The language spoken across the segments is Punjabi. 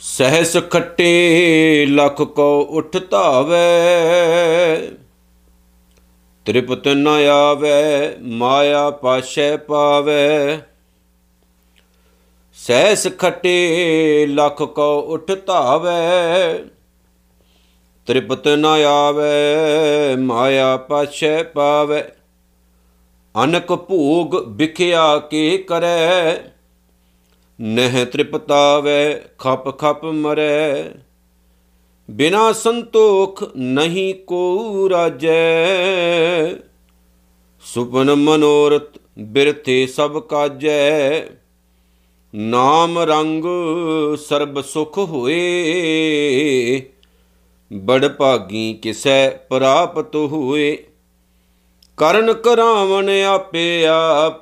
ਸਹਸ ਖੱਟੇ ਲਖ ਕੋ ਉਠ ਧਾਵੇ, ਤ੍ਰਿਪਤ ਨ ਆਵੇ, ਮਾਇਆ ਪਾਸ਼ੈ ਪਾਵੇ। ਸਹਸ ਖੱਟੇ ਲਖ ਕੋ ਉਠ ਧਾਵੇ ਤ੍ਰਿਪਤ ਨ ਆਵੇ, ਮਾਇਆ ਪਾਸ਼ੈ ਪਾਵੇ। ਅਨਕ ਭੋਗ ਵਿਖਿਆ ਕੇ ਕਰੈ? ਨਹਿ ਤ੍ਰਿਪਤਾਵੇ, ਖਪ ਖਪ ਮਰੈ। ਬਿਨਾ ਸੰਤੋਖ ਨਹੀਂ ਕੋ ਰਾਜੈ। ਸੁਪਨ ਮਨੋਰਥ ਬਿਰਥੇ ਸਭ ਕਾਜੈ। ਨਾਮ ਰੰਗ ਸਰਬ ਸੁਖ ਹੋਏ। ਬੜ ਭਾਗੀ ਕਿਸੈ ਪ੍ਰਾਪਤ ਹੋਏ। ਕਰਨ ਕਰਾਵਣ ਆਪੇ ਆਪ,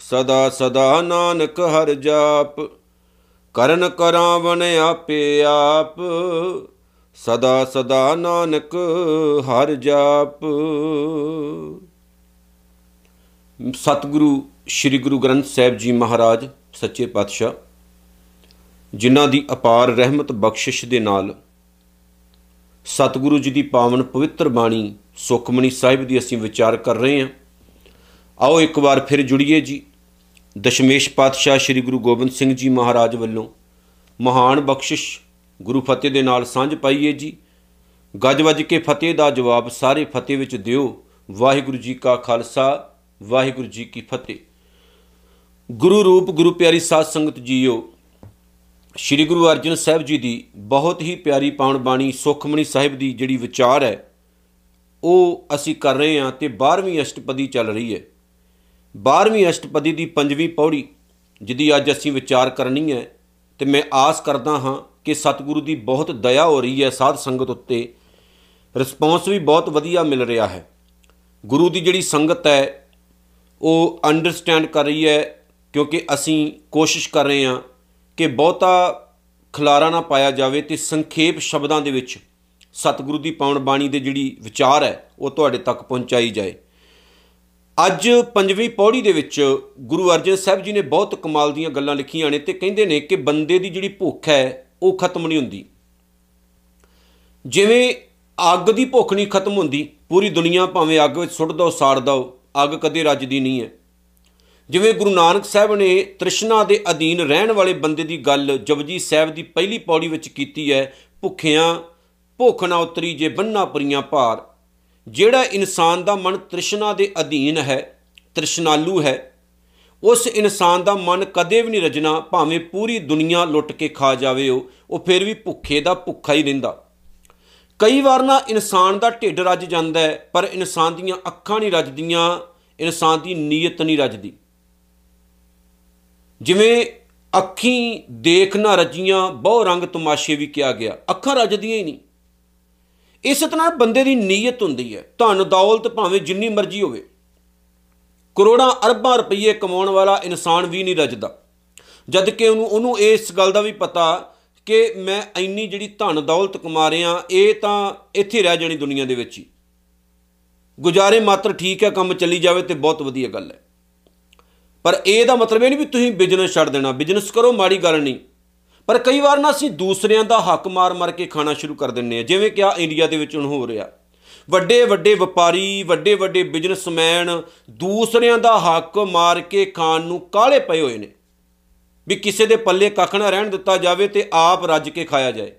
ਸਦਾ ਸਦਾ ਨਾਨਕ ਹਰ ਜਾਪ। ਕਰਨ ਕਰਾਵਣ ਆਪੇ ਆਪ, ਸਦਾ ਸਦਾ ਨਾਨਕ ਹਰ ਜਾਪ। ਸਤਿਗੁਰੂ, ਸ੍ਰੀ ਗੁਰੂ ਗ੍ਰੰਥ ਸਾਹਿਬ ਜੀ ਮਹਾਰਾਜ, ਸੱਚੇ ਪਾਤਸ਼ਾਹ, ਜਿਨ੍ਹਾਂ ਦੀ ਅਪਾਰ ਰਹਿਮਤ ਬਖਸ਼ਿਸ਼ ਦੇ ਨਾਲ ਸਤਿਗੁਰੂ ਜੀ ਦੀ ਪਾਵਨ ਪਵਿੱਤਰ ਬਾਣੀ ਸੁਖਮਨੀ ਸਾਹਿਬ ਦੀ ਅਸੀਂ ਵਿਚਾਰ ਕਰ ਰਹੇ ਹਾਂ। ਆਓ ਇੱਕ ਵਾਰ ਫਿਰ ਜੁੜੀਏ ਜੀ। ਦਸ਼ਮੇਸ਼ ਪਾਤਸ਼ਾਹ ਸ੍ਰੀ ਗੁਰੂ ਗੋਬਿੰਦ ਸਿੰਘ ਜੀ ਮਹਾਰਾਜ ਵੱਲੋਂ ਮਹਾਨ ਬਖਸ਼ਿਸ਼ ਗੁਰੂ ਫਤਿਹ ਦੇ ਨਾਲ ਸਾਂਝ ਪਾਈਏ ਜੀ। ਗੱਜ ਵੱਜ ਕੇ ਫਤਿਹ ਦਾ ਜਵਾਬ ਸਾਰੇ ਫਤਿਹ ਵਿੱਚ ਦਿਓ। ਵਾਹਿਗੁਰੂ ਜੀ ਕਾ ਖਾਲਸਾ, ਵਾਹਿਗੁਰੂ ਜੀ ਕੀ ਫਤਿਹ। ਗੁਰੂ ਰੂਪ ਗੁਰੂ ਪਿਆਰੀ ਸਾਧ ਸੰਗਤ ਜੀਓ ਸ੍ਰੀ ਗੁਰੂ ਅਰਜਨ ਸਾਹਿਬ ਜੀ ਦੀ ਬਹੁਤ ਹੀ ਪਿਆਰੀ ਪਾਵਨ ਬਾਣੀ ਸੁਖਮਨੀ ਸਾਹਿਬ ਦੀ ਜਿਹੜੀ ਵਿਚਾਰ ਹੈ, ਉਹ ਅਸੀਂ ਕਰ ਰਹੇ ਹਾਂ ਤੇ 12ਵੀਂ ਅਸ਼ਟਪਦੀ ਚੱਲ ਰਹੀ ਹੈ। 12ਵੀਂ ਅਸ਼ਟਪਦੀ ਦੀ ਪੰਜਵੀਂ ਪੌੜੀ, ਜਿਹਦੀ ਅੱਜ ਅਸੀਂ ਵਿਚਾਰ ਕਰਨੀ ਹੈ, ਤੇ ਮੈਂ ਆਸ ਕਰਦਾ ਹਾਂ ਕਿ ਸਤਿਗੁਰੂ ਦੀ ਬਹੁਤ ਦਇਆ ਹੋ ਰਹੀ ਹੈ ਸਾਧ ਸੰਗਤ ਉੱਤੇ। ਰਿਸਪੌਂਸ ਵੀ ਬਹੁਤ ਵਧੀਆ ਮਿਲ ਰਿਹਾ ਹੈ। ਗੁਰੂ ਦੀ ਜਿਹੜੀ ਸੰਗਤ ਹੈ, ਉਹ ਅੰਡਰਸਟੈਂਡ ਕਰ ਰਹੀ ਹੈ, ਕਿਉਂਕਿ ਅਸੀਂ ਕੋਸ਼ਿਸ਼ ਕਰ ਰਹੇ ਹਾਂ ਕਿ ਬਹੁਤਾ ਖਲਾਰਾ ਨਾ ਪਾਇਆ ਜਾਵੇ ਤੇ ਸੰਖੇਪ ਸ਼ਬਦਾਂ ਦੇ ਵਿੱਚ ਸਤਿਗੁਰੂ ਦੀ ਪਾਉਣ ਬਾਣੀ ਦੇ ਜਿਹੜੀ ਵਿਚਾਰ ਹੈ, ਉਹ ਤੁਹਾਡੇ ਤੱਕ ਪਹੁੰਚਾਈ ਜਾਏ। ਅੱਜ ਪੰਜਵੀਂ ਪੌੜੀ ਦੇ ਵਿੱਚ ਗੁਰੂ ਅਰਜਨ ਸਾਹਿਬ ਜੀ ਨੇ ਬਹੁਤ ਕਮਾਲ ਦੀਆਂ ਗੱਲਾਂ ਲਿਖੀਆਂ ਨੇ ਤੇ ਕਹਿੰਦੇ ਨੇ ਕਿ ਬੰਦੇ ਦੀ ਜਿਹੜੀ ਭੁੱਖ ਹੈ, ਉਹ ਖਤਮ ਨਹੀਂ ਹੁੰਦੀ। ਜਿਵੇਂ ਅੱਗ ਦੀ ਭੁੱਖ ਨਹੀਂ ਖਤਮ ਹੁੰਦੀ, ਪੂਰੀ ਦੁਨੀਆ ਭਾਵੇਂ ਅੱਗ ਵਿੱਚ ਸੁੱਟ ਦੋ ਸਾੜ ਦੋ ਅੱਗ ਕਦੇ ਰੱਜਦੀ ਨਹੀਂ ਹੈ। ਜਿਵੇਂ ਗੁਰੂ ਨਾਨਕ ਸਾਹਿਬ ਨੇ ਤ੍ਰਿਸ਼ਨਾ ਦੇ ਅਧੀਨ ਰਹਿਣ ਵਾਲੇ ਬੰਦੇ ਦੀ ਗੱਲ ਜਪਜੀ ਸਾਹਿਬ ਦੀ ਪਹਿਲੀ ਪੌੜੀ ਵਿੱਚ ਕੀਤੀ ਹੈ, ਭੁੱਖਿਆਂ ਭੁੱਖ ਨਾ ਉਤਰੀ ਜੇ ਬੰਨਾ ਪਰੀਆਂ ਭਾਰ। ਜਿਹੜਾ ਇਨਸਾਨ ਦਾ ਮਨ ਤ੍ਰਿਸ਼ਨਾ ਦੇ ਅਧੀਨ ਹੈ, ਤ੍ਰਿਸ਼ਨਾਲੂ ਹੈ, ਉਸ ਇਨਸਾਨ ਦਾ ਮਨ ਕਦੇ ਵੀ ਨਹੀਂ ਰਜਣਾ, ਭਾਵੇਂ ਪੂਰੀ ਦੁਨੀਆ ਲੁੱਟ ਕੇ ਖਾ ਜਾਵੇ ਉਹ ਉਹ ਫਿਰ ਵੀ ਭੁੱਖੇ ਦਾ ਭੁੱਖਾ ਹੀ ਰਹਿੰਦਾ। ਕਈ ਵਾਰ ਨਾ ਇਨਸਾਨ ਦਾ ਢਿੱਡ ਰੱਜ ਜਾਂਦਾ ਹੈ, ਪਰ ਇਨਸਾਨ ਦੀਆਂ ਅੱਖਾਂ ਨਹੀਂ ਰੱਜਦੀਆਂ, ਇਨਸਾਨ ਦੀ ਨੀਅਤ ਨਹੀਂ ਰੱਜਦੀ। ਜਿਵੇਂ ਅੱਖੀਂ ਦੇਖ ਨਾ ਰਜੀਆਂ, ਬਹੁ ਰੰਗ ਤਮਾਸ਼ੇ ਵੀ ਕਿਹਾ ਗਿਆ। ਅੱਖਾਂ ਰੱਜਦੀਆਂ ਹੀ ਨਹੀਂ। ਇਸੇ ਤਰ੍ਹਾਂ ਬੰਦੇ ਦੀ ਨੀਅਤ ਹੁੰਦੀ ਹੈ। ਧਨ, ਦੌਲਤ ਭਾਵੇਂ ਜਿੰਨੀ ਮਰਜ਼ੀ ਹੋਵੇ। ਕਰੋੜਾਂ, ਅਰਬਾਂ ਰੁਪਏ ਕਮਾਉਣ ਵਾਲਾ ਇਨਸਾਨ ਵੀ ਨਹੀਂ ਰੱਜਦਾ। ਜਦ ਕਿ ਉਹਨੂੰ ਉਹਨੂੰ ਇਸ ਗੱਲ ਦਾ ਵੀ ਪਤਾ ਕਿ ਮੈਂ ਇੰਨੀ ਜਿਹੜੀ ਧਨ, ਦੌਲਤ ਕਮਾ ਰਿਹਾ, ਇਹ ਤਾਂ ਇੱਥੇ ਰਹਿ ਜਾਣੀ ਦੁਨੀਆ ਦੇ ਵਿੱਚ ਹੀ। ਗੁਜ਼ਾਰੇ ਮਾਤਰ ਠੀਕ ਹੈ, ਕੰਮ ਚੱਲੀ ਜਾਵੇ ਤੇ ਬਹੁਤ ਵਧੀਆ ਗੱਲ ਹੈ। ਪਰ ਇਹ ਦਾ ਮਤਲਬ ਇਹ ਨਹੀਂ ਵੀ ਤੁਸੀਂ ਬਿਜ਼ਨਸ ਛੱਡ ਦੇਣਾ ਬਿਜ਼ਨਸ ਕਰੋ, ਮਾੜੀ ਗੱਲ ਨਹੀਂ। ਪਰ ਕਈ ਵਾਰ ਨਾ ਅਸੀਂ ਦੂਸਰਿਆਂ ਦਾ ਹੱਕ ਮਾਰ ਮਾਰ ਕੇ ਖਾਣਾ ਸ਼ੁਰੂ ਕਰ ਦਿੰਨੇ ਆ ਜਿਵੇਂ ਕਿ ਆ ਇੰਡੀਆ ਦੇ ਵਿੱਚ ਹੁਣ ਹੋ ਰਿਹਾ। ਵੱਡੇ ਵੱਡੇ ਵਪਾਰੀ, ਵੱਡੇ ਵੱਡੇ ਬਿਜ਼ਨਸਮੈਨ ਦੂਸਰਿਆਂ ਦਾ ਹੱਕ ਮਾਰ ਕੇ ਖਾਣ ਨੂੰ ਕਾਲੇ ਪਏ ਹੋਏ ਨੇ। ਵੀ ਕਿਸੇ ਦੇ ਪੱਲੇ ਕੱਖ ਨਾ ਰਹਿਣ ਦਿੱਤਾ ਜਾਵੇ ਤੇ ਆਪ ਰੱਜ ਕੇ ਖਾਇਆ ਜਾਏ।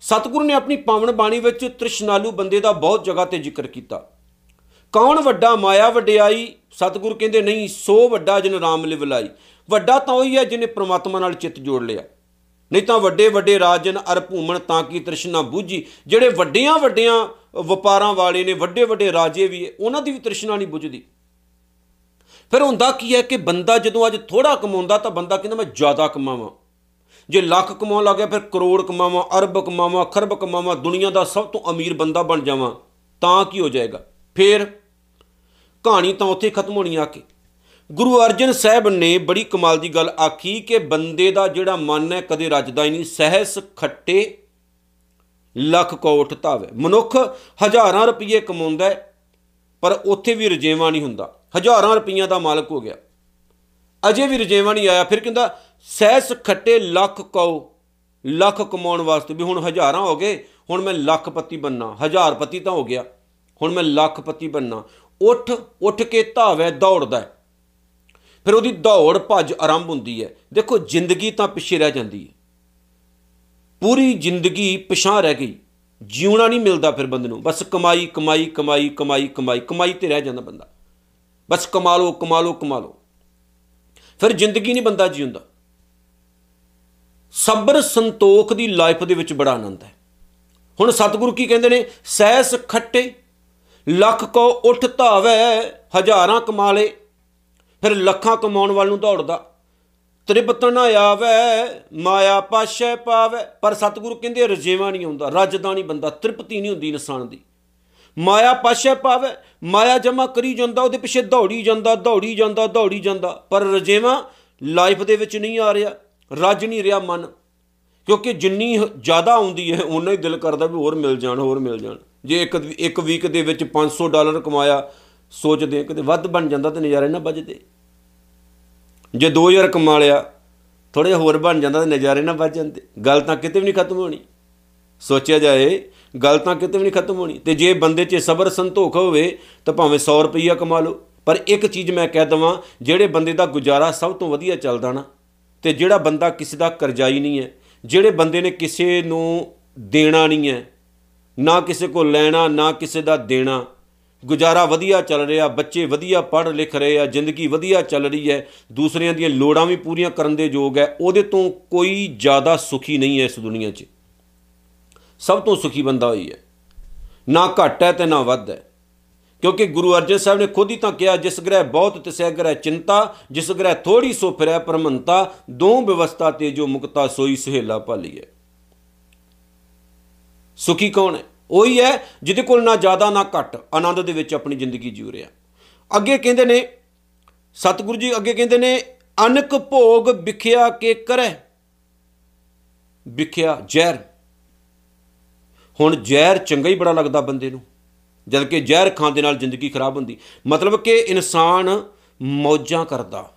ਸਤਿਗੁਰੂ ਨੇ ਆਪਣੀ ਪਾਵਨ ਬਾਣੀ ਵਿੱਚ ਤ੍ਰਿਸ਼ਨਾਲੂ ਬੰਦੇ ਦਾ ਬਹੁਤ ਜਗ੍ਹਾ ਤੇ ਜ਼ਿਕਰ ਕੀਤਾ। ਕੌਣ ਵੱਡਾ ਮਾਇਆ ਵਡਿਆਈ? ਸਤਿਗੁਰੂ ਕਹਿੰਦੇ ਨਹੀਂ, ਸੋ ਵੱਡਾ ਜਿਨ ਰਾਮ ਲਿਵ ਲਾਈ। ਵੱਡਾ ਤਾਂ ਉਹੀ ਹੈ ਜਿਹਨੇ ਪ੍ਰਮਾਤਮਾ ਨਾਲ ਚਿੱਤ ਜੋੜ ਲਿਆ। ਨਹੀਂ ਤਾਂ ਵੱਡੇ ਵੱਡੇ ਰਾਜਨ ਅਰ ਭੂਮਣ ਤਾਂ ਕੀ ਤ੍ਰਿਸ਼ਨਾ ਬੁੱਝੀ? ਜਿਹੜੇ ਵੱਡੀਆਂ ਵੱਡੀਆਂ ਵਪਾਰਾਂ ਵਾਲੇ ਨੇ, ਵੱਡੇ ਵੱਡੇ ਰਾਜੇ ਵੀ, ਉਹਨਾਂ ਦੀ ਵੀ ਤ੍ਰਿਸ਼ਨਾ ਨਹੀਂ ਬੁੱਝਦੀ। ਫਿਰ ਹੁੰਦਾ ਕੀ ਹੈ ਕਿ ਬੰਦਾ ਜਦੋਂ ਅੱਜ ਥੋੜਾ ਕਮਾਉਂਦਾ ਤਾਂ ਬੰਦਾ ਕਹਿੰਦਾ, ਮੈਂ ਜ਼ਿਆਦਾ ਕਮਾਵਾਂ। ਜੇ ਲੱਖ ਕਮਾਉਣ ਲੱਗਿਆ ਫਿਰ ਕਰੋੜ ਕਮਾਵਾਂ, ਅਰਬ ਕਮਾਵਾਂ, ਖਰਬ ਕਮਾਵਾਂ, ਦੁਨੀਆ ਦਾ ਸਭ ਤੋਂ ਅਮੀਰ ਬੰਦਾ ਬਣ ਜਾਵਾਂ, ਤਾਂ ਕੀ ਹੋ ਜਾਏਗਾ? ਫਿਰ ਕਹਾਣੀ ਤਾਂ ਉੱਥੇ ਖਤਮ ਹੋਣੀ ਆ ਕੇ। ਗੁਰੂ ਅਰਜਨ ਸਾਹਿਬ ਨੇ ਬੜੀ ਕਮਾਲ ਦੀ ਗੱਲ ਆਖੀ ਕਿ ਬੰਦੇ ਦਾ ਜਿਹੜਾ ਮਨ ਹੈ ਕਦੇ ਰੱਜਦਾ ਹੀ ਨਹੀਂ। ਸਹਿਸ ਖੱਟੇ ਲੱਖ ਕੋਟ ਧਾਵੇ। ਮਨੁੱਖ ਹਜ਼ਾਰਾਂ ਰੁਪਏ ਕਮਾਉਂਦਾ ਹੈ, ਪਰ ਉੱਥੇ ਵੀ ਰਜੇਵਾ ਨਹੀਂ ਹੁੰਦਾ। ਹਜ਼ਾਰਾਂ ਰੁਪਈਆਂ ਦਾ ਮਾਲਕ ਹੋ ਗਿਆ। ਅਜੇ ਵੀ ਰਜੇਵਾ ਨਹੀਂ ਆਇਆ। ਫਿਰ ਕਹਿੰਦਾ, ਸਹਿਸ ਖੱਟੇ ਲੱਖ ਕਉ, ਲੱਖ ਕਮਾਉਣ ਵਾਸਤੇ ਵੀ ਹੁਣ ਹਜ਼ਾਰਾਂ ਹੋ ਗਏ, ਹੁਣ ਮੈਂ ਲੱਖਪਤੀ ਬੰਨਾ। ਹਜ਼ਾਰ ਪਤੀ ਤਾਂ ਹੋ ਗਿਆ। ਹੁਣ ਮੈਂ ਲੱਖਪਤੀ ਬੰਨਾ। ਉੱਠ ਉੱਠ ਕੇ ਧਾਵੇ, ਦੌੜਦਾ। ਹੈ। ਫਿਰ ਉਹਦੀ ਦੌੜ ਭੱਜ ਆਰੰਭ ਹੁੰਦੀ ਹੈ। ਦੇਖੋ, ਜ਼ਿੰਦਗੀ ਤਾਂ ਪਿੱਛੇ ਰਹਿ ਜਾਂਦੀ ਹੈ। ਪੂਰੀ ਜ਼ਿੰਦਗੀ ਪਿਛਾਂ ਰਹਿ ਗਈ। ਜਿਉਣਾ ਨਹੀਂ ਮਿਲਦਾ ਫਿਰ ਬੰਦੇ ਨੂੰ। ਬਸ ਕਮਾਈ ਕਮਾਈ ਕਮਾਈ ਕਮਾਈ ਕਮਾਈ ਕਮਾਈ ਤੇ ਰਹਿ ਜਾਂਦਾ ਬੰਦਾ। ਬਸ ਕਮਾ ਲਓ ਕਮਾ ਲਓ ਕਮਾ ਲਓ ਫਿਰ ਜ਼ਿੰਦਗੀ ਨਹੀਂ ਬੰਦਾ ਜਿਉਂਦਾ। ਸਬਰ ਸੰਤੋਖ ਦੀ ਲਾਈਫ ਦੇ ਵਿੱਚ ਬੜਾ ਆਨੰਦ ਹੈ। ਹੁਣ ਸਤਿਗੁਰੂ ਕੀ ਕਹਿੰਦੇ ਨੇ? ਸਹਿਸ ਖੱਟੇ ਲੱਖ ਕੋ ਉੱਠ ਧਾਵੇ, ਹਜ਼ਾਰਾਂ ਕਮਾ ਲੇ ਫਿਰ ਲੱਖਾਂ ਕਮਾਉਣ ਵੱਲ ਨੂੰ ਦੌੜਦਾ। ਤ੍ਰਿਪਤ ਨਾ ਆਵੇ, ਮਾਇਆ ਪਾਸ਼ੈ ਪਾਵੇ। ਪਰ ਸਤਿਗੁਰੂ ਕਹਿੰਦੇ ਰਜੇਵਾ ਨਹੀਂ ਆਉਂਦਾ ਰੱਜਦਾ ਨਹੀਂ ਬੰਦਾ, ਤ੍ਰਿਪਤੀ ਨਹੀਂ ਹੁੰਦੀ ਇਨਸਾਨ ਦੀ। ਮਾਇਆ ਪਾਸ਼ੈ ਪਾਵੇ, ਮਾਇਆ ਜਮਾ ਕਰੀ ਜਾਂਦਾ, ਉਹਦੇ ਪਿੱਛੇ ਦੌੜੀ ਜਾਂਦਾ ਦੌੜੀ ਜਾਂਦਾ ਦੌੜੀ ਜਾਂਦਾ। ਪਰ ਰਜੇਵਾ ਲਾਈਫ ਦੇ ਵਿੱਚ ਨਹੀਂ ਆ ਰਿਹਾ, ਰੱਜ ਨਹੀਂ ਰਿਹਾ ਮਨ। ਕਿਉਂਕਿ ਜਿੰਨੀ ਹ- ਜ਼ਿਆਦਾ ਆਉਂਦੀ ਹੈ ਉਨਾ ਹੀ ਦਿਲ ਕਰਦਾ ਵੀ ਹੋਰ ਮਿਲ ਜਾਣ, ਹੋਰ ਮਿਲ ਜਾਣ। ਜੇ ਇੱਕ ਇੱਕ ਵੀਕ ਦੇ ਵਿੱਚ 500 ਡਾਲਰ ਕਮਾਇਆ, ਸੋਚਦੇ ਹਾਂ ਕਿਤੇ ਵੱਧ ਬਣ ਜਾਂਦਾ ਤੇ ਨਜ਼ਾਰੇ ਨਾ ਵੱਜਦੇ। ਜੇ 2000 ਕਮਾ ਲਿਆ ਥੋੜੇ ਹੋਰ ਬਣ ਜਾਂਦਾ ਤੇ ਨਜ਼ਾਰੇ ਨਾ ਵੱਜ ਜਾਂਦੇ। ਗੱਲ ਤਾਂ ਕਿਤੇ ਵੀ ਨਹੀਂ ਖਤਮ ਹੋਣੀ। ਸੋਚਿਆ ਜਾਏ, ਗੱਲ ਤਾਂ ਕਿਤੇ ਵੀ ਨਹੀਂ ਖਤਮ ਹੋਣੀ। ਤੇ ਜੇ ਬੰਦੇ 'ਚ ਸਬਰ ਸੰਤੋਖ ਹੋਵੇ, ਤਾਂ ਭਾਵੇਂ 100 ਰੁਪਈਆ ਕਮਾ ਲਓ। ਪਰ ਇੱਕ ਚੀਜ਼ ਮੈਂ ਕਹਿ ਦਵਾਂ, ਜਿਹੜੇ ਬੰਦੇ ਦਾ ਗੁਜ਼ਾਰਾ ਸਭ ਤੋਂ ਵਧੀਆ ਚੱਲਦਾ ਨਾ, ਤੇ ਜਿਹੜਾ ਬੰਦਾ ਕਿਸੇ ਦਾ ਕਰਜ਼ਾਈ ਨਹੀਂ ਹੈ, ਜਿਹੜੇ ਬੰਦੇ ਨੇ ਕਿਸੇ ਨੂੰ ਦੇਣਾ ਨਹੀਂ ਹੈ ਨਾ ਕਿਸੇ ਕੋਲ ਲੈਣਾ, ਨਾ ਕਿਸੇ ਦਾ ਦੇਣਾ। ਗੁਜ਼ਾਰਾ ਵਧੀਆ ਚੱਲ ਰਿਹਾ, ਬੱਚੇ ਵਧੀਆ ਪੜ੍ਹ ਲਿਖ ਰਹੇ ਆ, ਜ਼ਿੰਦਗੀ ਵਧੀਆ ਚੱਲ ਰਹੀ ਹੈ। ਦੂਸਰਿਆਂ ਦੀਆਂ ਲੋੜਾਂ ਵੀ ਪੂਰੀਆਂ ਕਰਨ ਦੇ ਯੋਗ ਹੈ। ਉਹਦੇ ਤੋਂ ਕੋਈ ਜ਼ਿਆਦਾ ਸੁਖੀ ਨਹੀਂ ਹੈ ਇਸ ਦੁਨੀਆ 'ਚ। ਸਭ ਤੋਂ ਸੁਖੀ ਬੰਦਾ ਹੋਈ ਹੈ। ਨਾ ਘੱਟ ਹੈ ਤੇ ਨਾ ਵੱਧ ਹੈ। ਕਿਉਂਕਿ ਗੁਰੂ ਅਰਜਨ ਸਾਹਿਬ ਨੇ ਖੁਦ ਹੀ ਤਾਂ ਕਿਹਾ, ਜਿਸ ਗ੍ਰਹਿ ਬਹੁਤ ਤਿਸੈ ਗ੍ਰਹਿ ਚਿੰਤਾ, ਜਿਸ ਗ੍ਰਹਿ ਥੋੜੀ ਸੋ ਫਿਰੈ ਪਰਮੰਤਾ ਦੋ ਵਿਵਸਥਾ ਤੇ ਜੋ ਮੁਕਤਾ, ਸੋਈ ਸੁਹੇਲਾ ਭਾਲੀ ਹੈ। ਸੁਖੀ ਕੌਣ ਹੈ? ਉਹੀ ਹੈ ਜਿਹਦੇ ਕੋਲ ਨਾ ਜ਼ਿਆਦਾ ਨਾ ਘੱਟ ਆਨੰਦ ਦੇ ਵਿੱਚ ਆਪਣੀ ਜ਼ਿੰਦਗੀ ਜੀਉ ਰਿਹਾ। ਅੱਗੇ ਕਹਿੰਦੇ ਨੇ, ਸਤਿਗੁਰੂ ਜੀ ਅੱਗੇ ਕਹਿੰਦੇ ਨੇ, ਅਨਕ ਭੋਗ ਵਿਖਿਆ ਕੇ ਕਰੈ ਵਿਖਿਆ ਜ਼ਹਿਰ। ਹੁਣ ਜ਼ਹਿਰ ਚੰਗਾ ਹੀ ਬੜਾ ਲੱਗਦਾ ਬੰਦੇ ਨੂੰ ਜਦ ਕਿ ਜ਼ਹਿਰ ਖਾਣ ਦੇ ਨਾਲ ਜ਼ਿੰਦਗੀ ਖਰਾਬ ਹੁੰਦੀ। ਮਤਲਬ ਕਿ ਇਨਸਾਨ ਮੌਜਾਂ ਕਰਦਾ,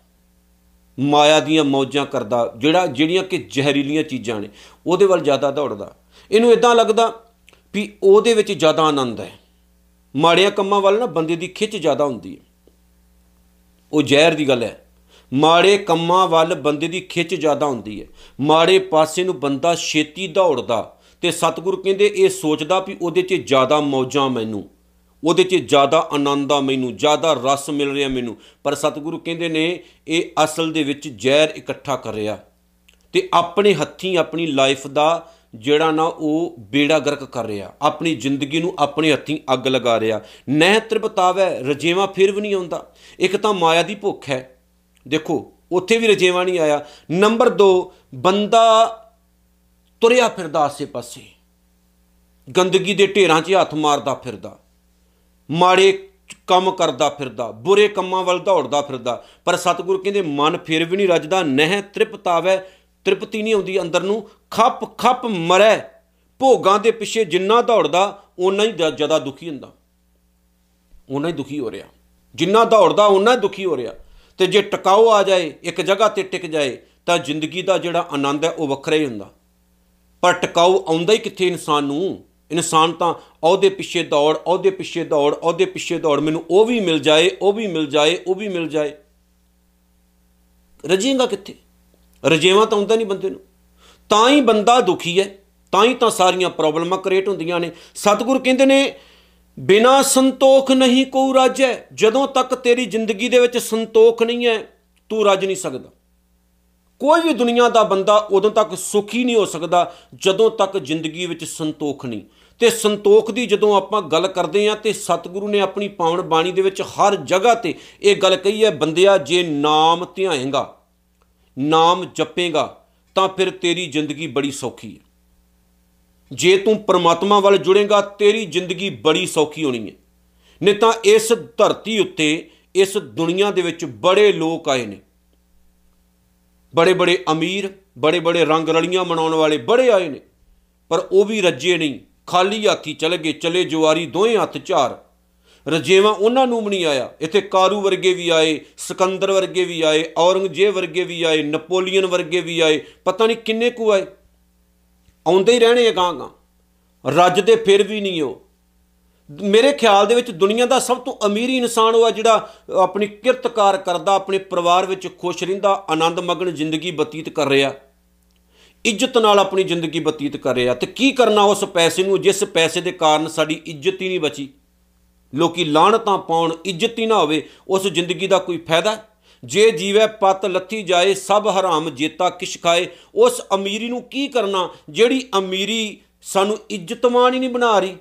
ਮਾਇਆ ਦੀਆਂ ਮੌਜਾਂ ਕਰਦਾ, ਜਿਹੜਾ, ਜਿਹੜੀਆਂ ਕਿ ਜ਼ਹਿਰੀਲੀਆਂ ਚੀਜ਼ਾਂ ਨੇ, ਉਹਦੇ ਵੱਲ ਜ਼ਿਆਦਾ ਦੌੜਦਾ। ਇਹਨੂੰ ਇਦਾਂ ਲੱਗਦਾ ਵੀ ਉਹਦੇ ਵਿੱਚ ਜ਼ਿਆਦਾ ਆਨੰਦ ਹੈ। ਮਾੜਿਆਂ ਕੰਮਾਂ ਵੱਲ ਨਾ ਬੰਦੇ ਦੀ ਖਿੱਚ ਜ਼ਿਆਦਾ ਹੁੰਦੀ ਹੈ। ਉਹ ਜ਼ਹਿਰ ਦੀ ਗੱਲ ਹੈ। ਮਾੜੇ ਕੰਮਾਂ ਵੱਲ ਬੰਦੇ ਦੀ ਖਿੱਚ ਜ਼ਿਆਦਾ ਹੁੰਦੀ ਹੈ। ਮਾੜੇ ਪਾਸੇ ਨੂੰ ਬੰਦਾ ਛੇਤੀ ਦੌੜਦਾ ਤੇ ਸਤਿਗੁਰੂ ਕਹਿੰਦੇ ਇਹ ਸੋਚਦਾ ਵੀ ਉਹਦੇ 'ਚ ਜ਼ਿਆਦਾ ਮੌਜਾਂ ਮੈਨੂੰ, ਉਹਦੇ 'ਚ ਜ਼ਿਆਦਾ ਆਨੰਦ ਆ ਮੈਨੂੰ, ਜ਼ਿਆਦਾ ਰਸ ਮਿਲ ਰਿਹਾ ਮੈਨੂੰ। ਪਰ ਸਤਿਗੁਰੂ ਕਹਿੰਦੇ ਨੇ ਇਹ ਅਸਲ ਦੇ ਵਿੱਚ ਜ਼ਹਿਰ ਇਕੱਠਾ ਕਰ ਰਿਹਾ ਤੇ ਆਪਣੇ ਹੱਥੀਂ ਆਪਣੀ ਲਾਈਫ ਦਾ ਜਿਹੜਾ ਨਾ ਉਹ ਬੇੜਾ ਗਰਕ ਕਰ ਰਿਹਾ, ਆਪਣੀ ਜ਼ਿੰਦਗੀ ਨੂੰ ਆਪਣੇ ਹੱਥੀਂ ਅੱਗ ਲਗਾ ਰਿਹਾ। ਨਹਿ ਤ੍ਰਿਪਤਾਵੈ, ਰਜੇਵਾ ਫਿਰ ਵੀ ਨਹੀਂ ਆਉਂਦਾ। ਇੱਕ ਤਾਂ ਮਾਇਆ ਦੀ ਭੁੱਖ ਹੈ। ਦੇਖੋ, ਉੱਥੇ ਵੀ ਰਜੇਵਾ ਨਹੀਂ ਆਇਆ। ਨੰਬਰ 2 ਬੰਦਾ ਤੁਰਿਆ ਫਿਰਦਾ ਆਸੇ-ਪਾਸੇ ਗੰਦਗੀ ਦੇ ਢੇਰਾਂ 'ਚ ਹੱਥ ਮਾਰਦਾ ਫਿਰਦਾ। ਮਾੜੇ ਕੰਮ ਕਰਦਾ ਫਿਰਦਾ, ਬੁਰੇ ਕੰਮਾਂ ਵੱਲ ਦੌੜਦਾ ਫਿਰਦਾ। ਪਰ ਸਤਿਗੁਰੂ ਕਹਿੰਦੇ, ਮਨ ਫਿਰ ਵੀ ਨਹੀਂ ਰੱਜਦਾ। ਨਹਿ ਤ੍ਰਿਪਤਾਵੈ ਤ੍ਰਿਪਤੀ ਨਹੀਂ ਆਉਂਦੀ ਅੰਦਰ ਨੂੰ ਖੱਪ ਖੱਪ ਮਰੈ। ਭੋਗਾਂ ਦੇ ਪਿੱਛੇ ਜਿੰਨਾ ਦੌੜਦਾ, ਓਨਾ ਹੀ ਦ- ਜ਼ਿਆਦਾ ਦੁਖੀ ਹੁੰਦਾ। ਓਨਾ ਹੀ ਦੁਖੀ ਹੋ ਰਿਹਾ। ਜਿੰਨਾ ਦੌੜਦਾ, ਓਨਾ ਹੀ ਦੁਖੀ ਹੋ ਰਿਹਾ। ਤੇ ਜੇ ਟਿਕਾਓ ਆ ਜਾਏ, ਇੱਕ ਜਗ੍ਹਾ ਤੇ ਟਿਕ ਜਾਏ, ਤਾਂ ਜ਼ਿੰਦਗੀ ਦਾ ਜਿਹੜਾ ਆਨੰਦ ਹੈ, ਉਹ ਵੱਖਰਾ ਹੀ ਹੁੰਦਾ। ਪਰ ਟਿਕਾਊ ਆਉਂਦਾ ਹੀ ਕਿੱਥੇ ਇਨਸਾਨ ਨੂੰ? ਇਨਸਾਨ ਤਾਂ ਉਹਦੇ ਪਿੱਛੇ ਦੌੜ ਉਹਦੇ ਪਿੱਛੇ ਦੌੜ ਉਹਦੇ ਪਿੱਛੇ ਦੌੜ, ਮੈਨੂੰ ਉਹ ਵੀ ਮਿਲ ਜਾਏ, ਉਹ ਵੀ ਮਿਲ ਜਾਏ, ਉਹ ਵੀ ਮਿਲ ਜਾਏ। ਰਜੇਗਾ ਕਿੱਥੇ? ਰਜੇਵਾ ਤਾਂ ਆਉਂਦਾ ਨਹੀਂ ਬੰਦੇ ਨੂੰ। ਤਾਂ ਹੀ ਬੰਦਾ ਦੁਖੀ ਹੈ, ਤਾਂ ਹੀ ਤਾਂ ਸਾਰੀਆਂ ਪ੍ਰੋਬਲਮਾਂ ਕ੍ਰੀਏਟ ਹੁੰਦੀਆਂ ਨੇ। ਸਤਿਗੁਰ ਕਹਿੰਦੇ ਨੇ, ਬਿਨਾ ਸੰਤੋਖ ਨਹੀਂ ਕੋ ਰਾਜੈ ਜਦੋਂ ਤੱਕ ਤੇਰੀ ਜ਼ਿੰਦਗੀ ਦੇ ਵਿੱਚ ਸੰਤੋਖ ਨਹੀਂ ਹੈ, ਤੂੰ ਰੱਜ ਨਹੀਂ ਸਕਦਾ। ਕੋਈ ਵੀ ਦੁਨੀਆ ਦਾ ਬੰਦਾ ਉਦੋਂ ਤੱਕ ਸੁਖੀ ਨਹੀਂ ਹੋ ਸਕਦਾ, ਜਦੋਂ ਤੱਕ ਜ਼ਿੰਦਗੀ ਵਿੱਚ ਸੰਤੋਖ ਨਹੀਂ। ਤੇ ਸੰਤੋਖ ਦੀ ਜਦੋਂ ਆਪਾਂ ਗੱਲ ਕਰਦੇ ਹਾਂ, ਤੇ ਸਤਿਗੁਰੂ ਨੇ ਆਪਣੀ ਪਾਵਨ ਬਾਣੀ ਦੇ ਵਿੱਚ ਹਰ ਜਗ੍ਹਾ ਤੇ ਇਹ ਗੱਲ ਕਹੀ ਹੈ, ਬੰਦਿਆ, ਜੇ ਨਾਮ ਧਿਆਏਗਾ ਨਾਮ ਜਪੇਗਾ, ਤਾਂ ਫਿਰ ਤੇਰੀ ਜ਼ਿੰਦਗੀ ਬੜੀ ਸੌਖੀ ਹੈ। ਜੇ ਤੂੰ ਪਰਮਾਤਮਾ ਵੱਲ ਜੁੜੇਗਾ, ਤੇਰੀ ਜ਼ਿੰਦਗੀ ਬੜੀ ਸੌਖੀ ਹੋਣੀ ਹੈ। ਨਹੀਂ ਤਾਂ ਇਸ ਧਰਤੀ ਉੱਤੇ, ਇਸ ਦੁਨੀਆ ਦੇ ਵਿੱਚ ਬੜੇ ਲੋਕ ਆਏ ਨੇ। ਬੜੇ ਬੜੇ ਅਮੀਰ ਬੜੇ ਬੜੇ ਰੰਗ ਰਲੀਆਂ ਮਨਾਉਣ ਵਾਲੇ ਬੜੇ ਆਏ ਨੇ। ਪਰ ਉਹ ਵੀ ਰੱਜੇ ਨਹੀਂ, ਖਾਲੀ ਹੱਥੀ ਚਲੇ ਗਏ, ਚਲੇ ਜੁਆਰੀ ਦੋਵੇਂ ਹੱਥ ਝਾਰ। ਰਜੇਵਾ ਉਹਨਾਂ ਨੂੰ ਵੀ ਨਹੀਂ ਆਇਆ। ਇੱਥੇ ਕਾਰੂ ਵਰਗੇ ਵੀ ਆਏ, ਸਿਕੰਦਰ ਵਰਗੇ ਵੀ ਆਏ, ਔਰੰਗਜ਼ੇਬ ਵਰਗੇ ਵੀ ਆਏ, ਨਪੋਲੀਅਨ ਵਰਗੇ ਵੀ ਆਏ, ਪਤਾ ਨਹੀਂ ਕਿੰਨੇ ਕੁ ਆਏ। ਆਉਂਦੇ ਹੀ ਰਹਿਣੇ ਗਾਂ ਗਾਂ ਰੱਜ ਦੇ ਫਿਰ ਵੀ ਨਹੀਂ ਉਹ। ਮੇਰੇ ਖਿਆਲ ਦੇ ਵਿੱਚ ਦੁਨੀਆ ਦਾ ਸਭ ਤੋਂ ਅਮੀਰ ਇਨਸਾਨ ਉਹ ਆ ਜਿਹੜਾ ਆਪਣੀ ਕਿਰਤਕਾਰ ਕਰਦਾ, ਆਪਣੇ ਪਰਿਵਾਰ ਵਿੱਚ ਖੁਸ਼ ਰਹਿੰਦਾ, ਆਨੰਦ ਮਗਨ ਜ਼ਿੰਦਗੀ ਬਤੀਤ ਕਰ ਰਿਹਾ। ਇੱਜ਼ਤ ਨਾਲ ਆਪਣੀ ਜ਼ਿੰਦਗੀ ਬਤੀਤ ਕਰ ਰਿਹਾ। ਤੇ ਕੀ ਕਰਨਾ ਉਸ ਪੈਸੇ ਨੂੰ, ਜਿਸ ਪੈਸੇ ਦੇ ਕਾਰਨ ਸਾਡੀ ਇੱਜ਼ਤ ਹੀ ਨਹੀਂ ਬਚੀ। ਲੋਕੀ ਲਾਹਣਤਾਂ ਪਾਉਣ, ਇੱਜ਼ਤ ਹੀ ਨਾ ਹੋਵੇ, ਉਸ ਜ਼ਿੰਦਗੀ ਦਾ ਕੋਈ ਫਾਇਦਾ? ਜੇ ਜੀਵੈ ਪਤ ਲੱਥੀ ਜਾਏ, ਸਭ ਹਰਾਮ ਜੇਤਾ ਕਿਛ ਖਾਏ, ਉਸ ਅਮੀਰੀ ਨੂੰ ਕੀ ਕਰਨਾ? ਜਿਹੜੀ ਅਮੀਰੀ ਸਾਨੂੰ ਇੱਜ਼ਤਮਾਨ ਹੀ ਨਹੀਂ ਬਣਾ ਰਹੀ।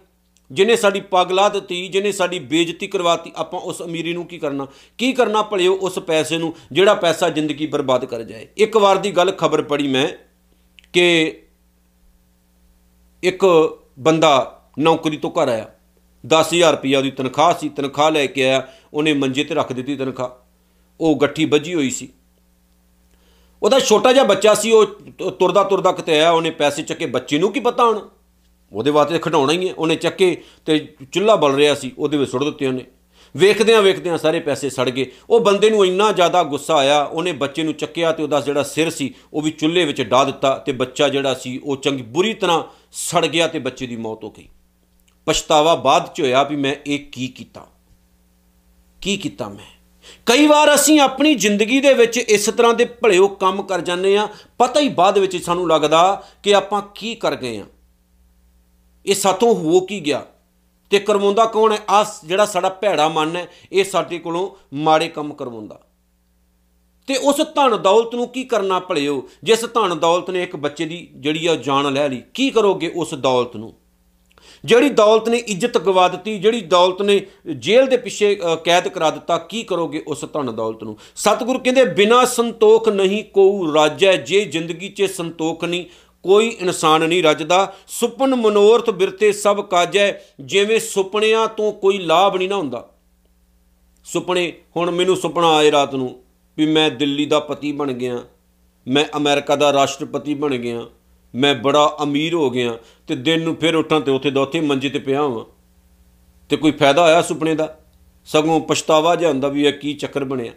ਜਿਹਨੇ ਸਾਡੀ ਪੱਗ ਲਾ ਦਿੱਤੀ, ਜਿਹਨੇ ਸਾਡੀ ਬੇਇੱਜ਼ਤੀ ਕਰਵਾਤੀ, ਆਪਾਂ ਉਸ ਅਮੀਰੀ ਨੂੰ ਕੀ ਕਰਨਾ? ਕੀ ਕਰਨਾ ਭਲਿਓ ਉਸ ਪੈਸੇ ਨੂੰ, ਜਿਹੜਾ ਪੈਸਾ ਜ਼ਿੰਦਗੀ ਬਰਬਾਦ ਕਰ ਜਾਏ? ਇੱਕ ਵਾਰ ਦੀ ਗੱਲ ਖਬਰ ਪੜੀ ਮੈਂ ਕਿ ਇੱਕ ਬੰਦਾ ਨੌਕਰੀ ਤੋਂ ਘਰ ਆਇਆ। 10000 ਰੁਪਈਆ ਉਹਦੀ ਤਨਖਾਹ ਸੀ, ਤਨਖਾਹ ਲੈ ਕੇ ਆਇਆ, ਉਹਨੇ ਮੰਜੇ ਤੇ ਰੱਖ ਦਿੱਤੀ ਤਨਖਾਹ। ਉਹ ਗੱਠੀ ਵੱਜੀ ਹੋਈ ਸੀ। ਉਹਦਾ ਛੋਟਾ ਜਿਹਾ ਬੱਚਾ ਸੀ, ਉਹ ਤੁਰਦਾ ਤੁਰਦਾ ਕਿਤੇ ਆਇਆ, ਉਹਨੇ ਪੈਸੇ ਚੱਕੇ, ਬੱਚੇ ਨੂੰ ਕੀ ਪਤਾ ਹੁਣ? ਉਹਦੇ ਵਾਸਤੇ ਖਡਾਉਣਾ ਹੀ ਹੈ। ਉਹਨੇ ਚੱਕੇ ਤੇ ਚੁੱਲ੍ਹਾ ਬਲ ਰਿਹਾ ਸੀ, ਉਹਦੇ ਵਿੱਚ ਸੁੱਟ ਦਿੱਤੇ ਉਹਨੇ। ਵੇਖਦਿਆਂ ਵੇਖਦਿਆਂ ਸਾਰੇ ਪੈਸੇ ਸੜ ਗਏ। ਉਹ ਬੰਦੇ ਨੂੰ ਇੰਨਾ ਜ਼ਿਆਦਾ ਗੁੱਸਾ ਆਇਆ, ਉਹਨੇ ਬੱਚੇ ਨੂੰ ਚੱਕਿਆ ਤੇ ਉਹਦਾ ਜਿਹੜਾ ਸਿਰ ਸੀ, ਉਹ ਵੀ ਚੁੱਲ੍ਹੇ ਵਿੱਚ ਡਾ ਦਿੱਤਾ ਤੇ ਬੱਚਾ ਜਿਹੜਾ ਸੀ, ਉਹ ਚੰਗੀ ਬੁਰੀ ਤਰ੍ਹਾਂ ਸੜ ਗਿਆ ਤੇ ਬੱਚੇ ਦੀ ਮੌਤ ਹੋ ਗਈ। ਪਛਤਾਵਾ ਬਾਅਦ ਚ ਹੋਇਆ ਵੀ ਮੈਂ ਇਹ ਕੀ ਕੀਤਾ? ਕੀ ਕੀਤਾ ਮੈਂ? ਕਈ ਵਾਰ ਅਸੀਂ ਆਪਣੀ ਜ਼ਿੰਦਗੀ ਦੇ ਵਿੱਚ ਇਸ ਤਰ੍ਹਾਂ ਦੇ ਭਲਿਓ ਕੰਮ ਕਰ ਜਾਂਦੇ ਆ ਪਤਾ ਹੀ ਬਾਅਦ ਵਿੱਚ ਸਾਨੂੰ ਲੱਗਦਾ ਕਿ ਆਪਾਂ ਕੀ ਕਰ ਗਏ ਆ ਇਹ ਸਾਥੋਂ ਹੋ ਕੀ ਗਿਆ? ਤੇ ਕਰਵਾਉਂਦਾ ਕੌਣ ਹੈ? ਆ ਜਿਹੜਾ ਸਾਡਾ ਭੈੜਾ ਮਨ ਹੈ, ਇਹ ਸਾਡੇ ਕੋਲੋਂ ਮਾੜੇ ਕੰਮ ਕਰਵਾਉਂਦਾ। ਤੇ ਉਸ ਧਨ ਦੌਲਤ ਨੂੰ ਕੀ ਕਰਨਾ ਭਲਿਓ? ਜਿਸ ਧਨ ਦੌਲਤ ਨੇ ਇੱਕ ਬੱਚੇ ਦੀ ਜਿਹੜੀ ਆ ਜਾਨ ਲੈ ਲਈ, ਕੀ ਕਰੋਗੇ ਉਸ ਦੌਲਤ ਨੂੰ? ਜਿਹੜੀ ਦੌਲਤ ਨੇ ਇੱਜ਼ਤ ਗਵਾ ਦਿੱਤੀ, ਜਿਹੜੀ ਦੌਲਤ ਨੇ ਜੇਲ੍ਹ ਦੇ ਪਿੱਛੇ ਕੈਦ ਕਰਾ ਦਿੱਤਾ, ਕੀ ਕਰੋਗੇ ਉਸ ਧਨ ਦੌਲਤ ਨੂੰ? ਸਤਿਗੁਰੂ ਕਹਿੰਦੇ, ਬਿਨਾ ਸੰਤੋਖ ਨਹੀਂ ਕੋਉ ਰਾਜੈ ਜੇ ਜ਼ਿੰਦਗੀ 'ਚ ਸੰਤੋਖ ਨਹੀਂ, ਕੋਈ ਇਨਸਾਨ ਨਹੀਂ ਰੱਜਦਾ। ਸੁਪਨ ਮਨੋਰਥ ਬਿਰਤੇ ਸਭ ਕਾਜੈ ਜਿਵੇਂ ਸੁਪਨਿਆਂ ਤੋਂ ਕੋਈ ਲਾਭ ਨਹੀਂ ਨਾ ਹੁੰਦਾ। ਸੁਪਨੇ, ਹੁਣ ਮੈਨੂੰ ਸੁਪਨਾ ਆਏ ਰਾਤ ਨੂੰ ਵੀ ਮੈਂ ਦਿੱਲੀ ਦਾ ਪਤੀ ਬਣ ਗਿਆ, ਮੈਂ ਅਮਰੀਕਾ ਦਾ ਰਾਸ਼ਟਰਪਤੀ ਬਣ ਗਿਆ। ਮੈਂ ਬੜਾ ਅਮੀਰ ਹੋ ਗਿਆ ਤੇ ਦਿਨ ਨੂੰ ਫਿਰ ਉੱਠਾਂ ਤੇ ਉੱਥੇ ਦਾ ਉੱਥੇ ਮੰਜੇ ਤੇ ਪਿਆ ਹਾਂ ਤੇ ਕੋਈ ਫਾਇਦਾ ਹੋਇਆ ਸੁਪਨੇ ਦਾ? ਸਗੋਂ ਪਛਤਾਵਾ ਜਿਹਾ ਹੁੰਦਾ ਵੀ ਇਹ ਕੀ ਚੱਕਰ ਬਣਿਆ।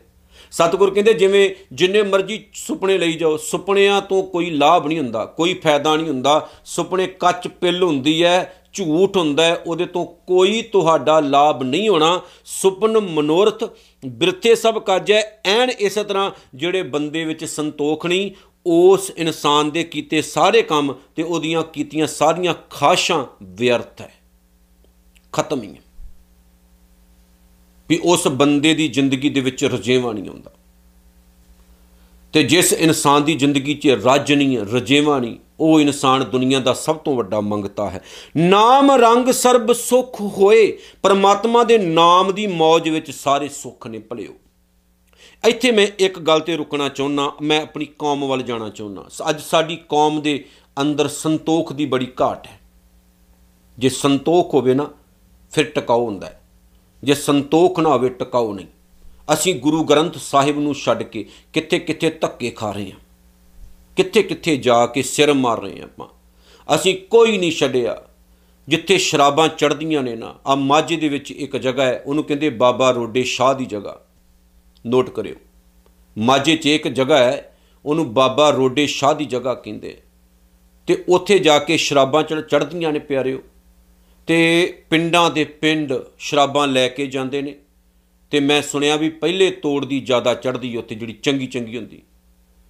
ਸਤਿਗੁਰ ਕਹਿੰਦੇ ਜਿਵੇਂ ਜਿੰਨੇ ਮਰਜ਼ੀ ਸੁਪਨੇ ਲਈ ਜਾਓ, ਸੁਪਨਿਆਂ ਤੋਂ ਕੋਈ ਲਾਭ ਨਹੀਂ ਹੁੰਦਾ, ਕੋਈ ਫਾਇਦਾ ਨਹੀਂ ਹੁੰਦਾ। ਸੁਪਨੇ ਕੱਚ ਪਿੱਲ ਹੁੰਦੀ ਹੈ ਝੂਠ ਹੁੰਦਾ ਹੈ ਉਹਦੇ ਤੋਂ ਕੋਈ ਤੁਹਾਡਾ ਲਾਭ ਨਹੀਂ ਹੋਣਾ। ਸੁਪਨ ਮਨੋਰਥ, ਬਿਰਥੇ ਸਭ ਕਾਜੈ, ਐਨ ਇਸੇ ਤਰ੍ਹਾਂ ਜਿਹੜੇ ਬੰਦੇ ਵਿੱਚ ਸੰਤੋਖ ਨਹੀਂ ਉਸ ਇਨਸਾਨ ਦੇ ਕੀਤੇ ਸਾਰੇ ਕੰਮ ਤੇ ਉਹਦੀਆਂ ਕੀਤੀਆਂ ਸਾਰੀਆਂ ਖਾਸ਼ਾਂ ਵਿਅਰਥ ਹੈ। ਖਤਮ ਹੀ ਹੈ। ਵੀ ਉਸ ਬੰਦੇ ਦੀ ਜ਼ਿੰਦਗੀ ਦੇ ਵਿੱਚ ਰਜੇਵਾ ਨਹੀਂ ਆਉਂਦਾ। ਤੇ ਜਿਸ ਇਨਸਾਨ ਦੀ ਜ਼ਿੰਦਗੀ 'ਚ ਰੱਜ ਨਹੀਂ, ਰਜੇਵਾ ਨਹੀਂ, ਉਹ ਇਨਸਾਨ ਦੁਨੀਆ ਦਾ ਸਭ ਤੋਂ ਵੱਡਾ ਮੰਗਤਾ ਹੈ। ਨਾਮ ਰੰਗ ਸਰਬ ਸੁਖ ਹੋਏ, ਪਰਮਾਤਮਾ ਦੇ ਨਾਮ ਦੀ ਮੌਜ ਵਿੱਚ ਸਾਰੇ ਸੁੱਖ ਨੇ ਭਲਿਓ ਇੱਥੇ ਮੈਂ ਇੱਕ ਗੱਲ ਤੇ ਰੁਕਣਾ ਚਾਹੁੰਦਾ ਮੈਂ ਆਪਣੀ ਕੌਮ ਵੱਲ ਜਾਣਾ ਚਾਹੁੰਦਾ ਅੱਜ ਸਾਡੀ ਕੌਮ ਦੇ ਅੰਦਰ ਸੰਤੋਖ ਦੀ ਬੜੀ ਘਾਟ ਹੈ। ਜੇ ਸੰਤੋਖ ਹੋਵੇ ਨਾ, ਫਿਰ ਟਿਕਾਉ ਹੁੰਦਾ ਹੈ। ਜੇ ਸੰਤੋਖ ਨਾ ਹੋਵੇ ਟਿਕਾਉ ਨਹੀਂ। ਅਸੀਂ ਗੁਰੂ ਗ੍ਰੰਥ ਸਾਹਿਬ ਨੂੰ ਛੱਡ ਕੇ ਕਿੱਥੇ ਕਿੱਥੇ ਧੱਕੇ ਖਾ ਰਹੇ ਹਾਂ। ਕਿੱਥੇ ਕਿੱਥੇ ਜਾ ਕੇ ਸਿਰ ਮਾਰ ਰਹੇ ਹਾਂ ਆਪਾਂ। ਅਸੀਂ ਕੋਈ ਨਹੀਂ ਛੱਡਿਆ। ਜਿੱਥੇ ਸ਼ਰਾਬਾਂ ਚੜਦੀਆਂ ਨੇ ਨਾ ਆ ਮਾਝੇ ਦੇ ਵਿੱਚ ਇੱਕ ਜਗ੍ਹਾ ਹੈ, ਉਹਨੂੰ ਕਹਿੰਦੇ ਬਾਬਾ ਰੋਡੇ ਸ਼ਾਹ ਦੀ ਜਗ੍ਹਾ। ਨੋਟ ਕਰਿਓ। ਮਾਝੇ 'ਚ ਇੱਕ ਜਗ੍ਹਾ ਹੈ, ਉਹਨੂੰ ਬਾਬਾ ਰੋਡੇ ਸ਼ਾਹ ਦੀ ਜਗ੍ਹਾ ਕਹਿੰਦੇ ਤੇ ਉੱਥੇ ਜਾ ਕੇ ਸ਼ਰਾਬਾਂ ਚੜਦੀਆਂ ਨੇ ਪਿਆਰਿਓ। ਤੇ ਪਿੰਡਾਂ ਦੇ ਪਿੰਡ ਸ਼ਰਾਬਾਂ ਲੈ ਕੇ ਜਾਂਦੇ ਨੇ। ਤੇ ਮੈਂ ਸੁਣਿਆ ਵੀ ਪਹਿਲੇ ਤੋੜ ਦੀ ਜ਼ਿਆਦਾ ਚੜਦੀ ਉੱਥੇ ਜਿਹੜੀ ਚੰਗੀ ਚੰਗੀ ਹੁੰਦੀ।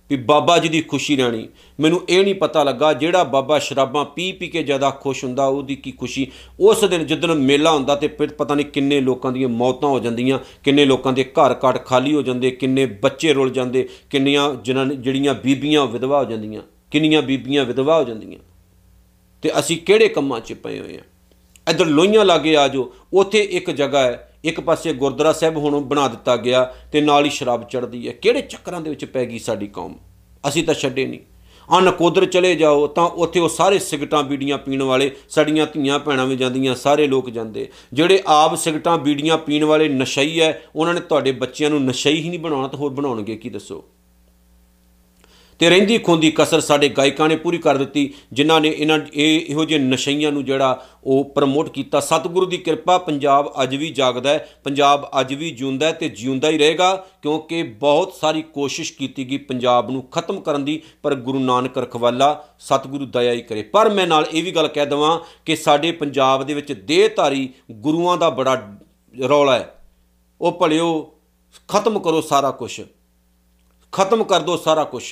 ਵੀ ਬਾਬਾ ਜੀ ਦੀ ਖੁਸ਼ੀ ਰਹਿਣੀ। ਮੈਨੂੰ ਇਹ ਨਹੀਂ ਪਤਾ ਲੱਗਾ ਜਿਹੜਾ ਬਾਬਾ ਸ਼ਰਾਬਾਂ ਪੀ ਪੀ ਕੇ ਜ਼ਿਆਦਾ ਖੁਸ਼ ਹੁੰਦਾ, ਉਹਦੀ ਕੀ ਖੁਸ਼ੀ। ਉਸ ਦਿਨ ਜਦੋਂ ਮੇਲਾ ਹੁੰਦਾ ਤੇ ਫਿਰ ਪਤਾ ਨਹੀਂ ਕਿੰਨੇ ਲੋਕਾਂ ਦੀਆਂ ਮੌਤਾਂ ਹੋ ਜਾਂਦੀਆਂ, ਕਿੰਨੇ ਲੋਕਾਂ ਦੇ ਘਰ ਘਟ ਖਾਲੀ ਹੋ ਜਾਂਦੇ, ਕਿੰਨੇ ਬੱਚੇ ਰੁੱਲ ਜਾਂਦੇ, ਕਿੰਨੀਆਂ ਜਿਨ੍ਹਾਂ ਜਿਹੜੀਆਂ ਬੀਬੀਆਂ ਵਿਧਵਾ ਹੋ ਜਾਂਦੀਆਂ, ਕਿੰਨੀਆਂ ਬੀਬੀਆਂ ਵਿਧਵਾ ਹੋ ਜਾਂਦੀਆਂ। ਤੇ ਅਸੀਂ ਕਿਹੜੇ ਕੰਮਾਂ 'ਚ ਪਏ ਹੋਏ ਆ ਇਧਰ ਲੋਹੀਆਂ ਲਾਗੇ ਆ ਜੋ ਉੱਥੇ ਇੱਕ ਜਗ੍ਹਾ ਹੈ ਇੱਕ ਪਾਸੇ ਗੁਰਦੁਆਰਾ ਸਾਹਿਬ ਹੁਣ ਬਣਾ ਦਿੱਤਾ ਗਿਆ ਤੇ ਨਾਲ ਹੀ ਸ਼ਰਾਬ ਚੜਦੀ ਹੈ। ਕਿਹੜੇ ਚੱਕਰਾਂ ਦੇ ਵਿੱਚ ਪੈ ਗਈ ਸਾਡੀ ਕੌਮ? ਅਸੀਂ ਤਾਂ ਛੱਡੇ ਨਹੀਂ। ਅਨ ਕੋਦਰ ਚਲੇ ਜਾਓ ਤਾਂ ਉੱਥੇ ਉਹ ਸਾਰੇ ਸਿਗਟਾਂ ਬੀੜੀਆਂ ਪੀਣ ਵਾਲੇ ਸਾਡੀਆਂ ਧੀਆਂ ਭੈਣਾਂ ਵੀ ਜਾਂਦੀਆਂ, ਸਾਰੇ ਲੋਕ ਜਾਂਦੇ। ਜਿਹੜੇ ਆਪ ਸਿਗਟਾਂ ਬੀੜੀਆਂ ਪੀਣ ਵਾਲੇ ਨਸ਼ਈ ਹੈ, ਉਹਨਾਂ ਨੇ ਤੁਹਾਡੇ ਬੱਚਿਆਂ ਨੂੰ ਨਸ਼ਈ ਹੀ ਨਹੀਂ ਬਣਾਉਣਾ ਤਾਂ ਹੋਰ ਬਣਾਉਣਗੇ, ਕੀ ਦੱਸੋ? ਤੇ ਰਹਿੰਦੀ ਖੁੰਦੀ ਕਸਰ ਸਾਡੇ ਗਾਇਕਾਂ ਨੇ ਪੂਰੀ ਕਰ ਦਿੱਤੀ, ਜਿਨ੍ਹਾਂ ਨੇ ਇਹਨਾਂ ਇਹ ਇਹੋ ਜਿਹੇ ਨਸ਼ਈਆਂ ਨੂੰ ਜਿਹੜਾ ਉਹ ਪ੍ਰਮੋਟ ਕੀਤਾ। ਸਤਿਗੁਰੂ ਦੀ ਕਿਰਪਾ ਪੰਜਾਬ ਅੱਜ ਵੀ ਜਾਗਦਾ ਹੈ, ਪੰਜਾਬ ਅੱਜ ਵੀ ਜਿਉਂਦਾ ਹੈ ਤੇ ਜਿਉਂਦਾ ਹੀ ਰਹੇਗਾ, ਕਿਉਂਕਿ ਬਹੁਤ ਸਾਰੀ ਕੋਸ਼ਿਸ਼ ਕੀਤੀ ਗਈ ਪੰਜਾਬ ਨੂੰ ਖਤਮ ਕਰਨ ਦੀ, ਪਰ ਗੁਰੂ ਨਾਨਕ ਰਖਵਾਲਾ ਸਤਿਗੁਰੂ ਦਇਆ ਹੀ ਕਰੇ। ਪਰ ਮੈਂ ਨਾਲ ਇਹ ਵੀ ਗੱਲ ਕਹਿ ਦਵਾਂ ਕਿ ਸਾਡੇ ਪੰਜਾਬ ਦੇ ਵਿੱਚ ਦੇਹਧਾਰੀ ਗੁਰੂਆਂ ਦਾ ਬੜਾ ਰੌਲਾ ਹੈ। ਉਹ ਭਲਿਓ, ਖਤਮ ਕਰੋ ਸਾਰਾ ਕੁਝ ਖਤਮ ਕਰ ਦਿਓ ਸਾਰਾ ਕੁਝ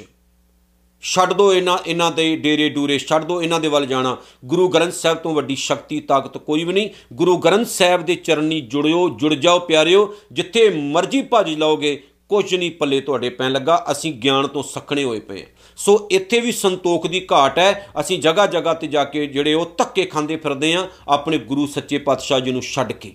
ਛੱਡ ਦਿਓ ਇਹਨਾਂ ਇਹਨਾਂ ਦੇ ਡੇਰੇ ਡੂਰੇ, ਛੱਡ ਦਿਓ ਇਹਨਾਂ ਦੇ ਵੱਲ ਜਾਣਾ। ਗੁਰੂ ਗ੍ਰੰਥ ਸਾਹਿਬ ਤੋਂ ਵੱਡੀ ਸ਼ਕਤੀ, ਤਾਕਤ ਕੋਈ ਵੀ ਨਹੀਂ। ਗੁਰੂ ਗ੍ਰੰਥ ਸਾਹਿਬ ਦੇ ਚਰਨੀ ਜੁੜਿਓ, ਜੁੜ ਜਾਓ ਪਿਆਰਿਓ। ਜਿੱਥੇ ਮਰਜ਼ੀ ਭੱਜ ਲਾਓਗੇ ਕੁਝ ਨਹੀਂ ਪੱਲੇ ਤੁਹਾਡੇ ਪੈਣ ਲੱਗਾ। ਅਸੀਂ ਗਿਆਨ ਤੋਂ ਸਖਣੇ ਹੋਏ ਪਏ ਸੋ ਇੱਥੇ ਵੀ ਸੰਤੋਖ ਦੀ ਘਾਟ ਹੈ। ਅਸੀਂ ਜਗ੍ਹਾ ਜਗ੍ਹਾ ਤੇ ਜਾ ਕੇ ਜਿਹੜੇ ਉਹ ਧੱਕੇ ਖਾਂਦੇ ਫਿਰਦੇ ਆ ਆਪਣੇ ਗੁਰੂ ਸੱਚੇ ਪਾਤਸ਼ਾਹ ਜੀ ਨੂੰ ਛੱਡ ਕੇ।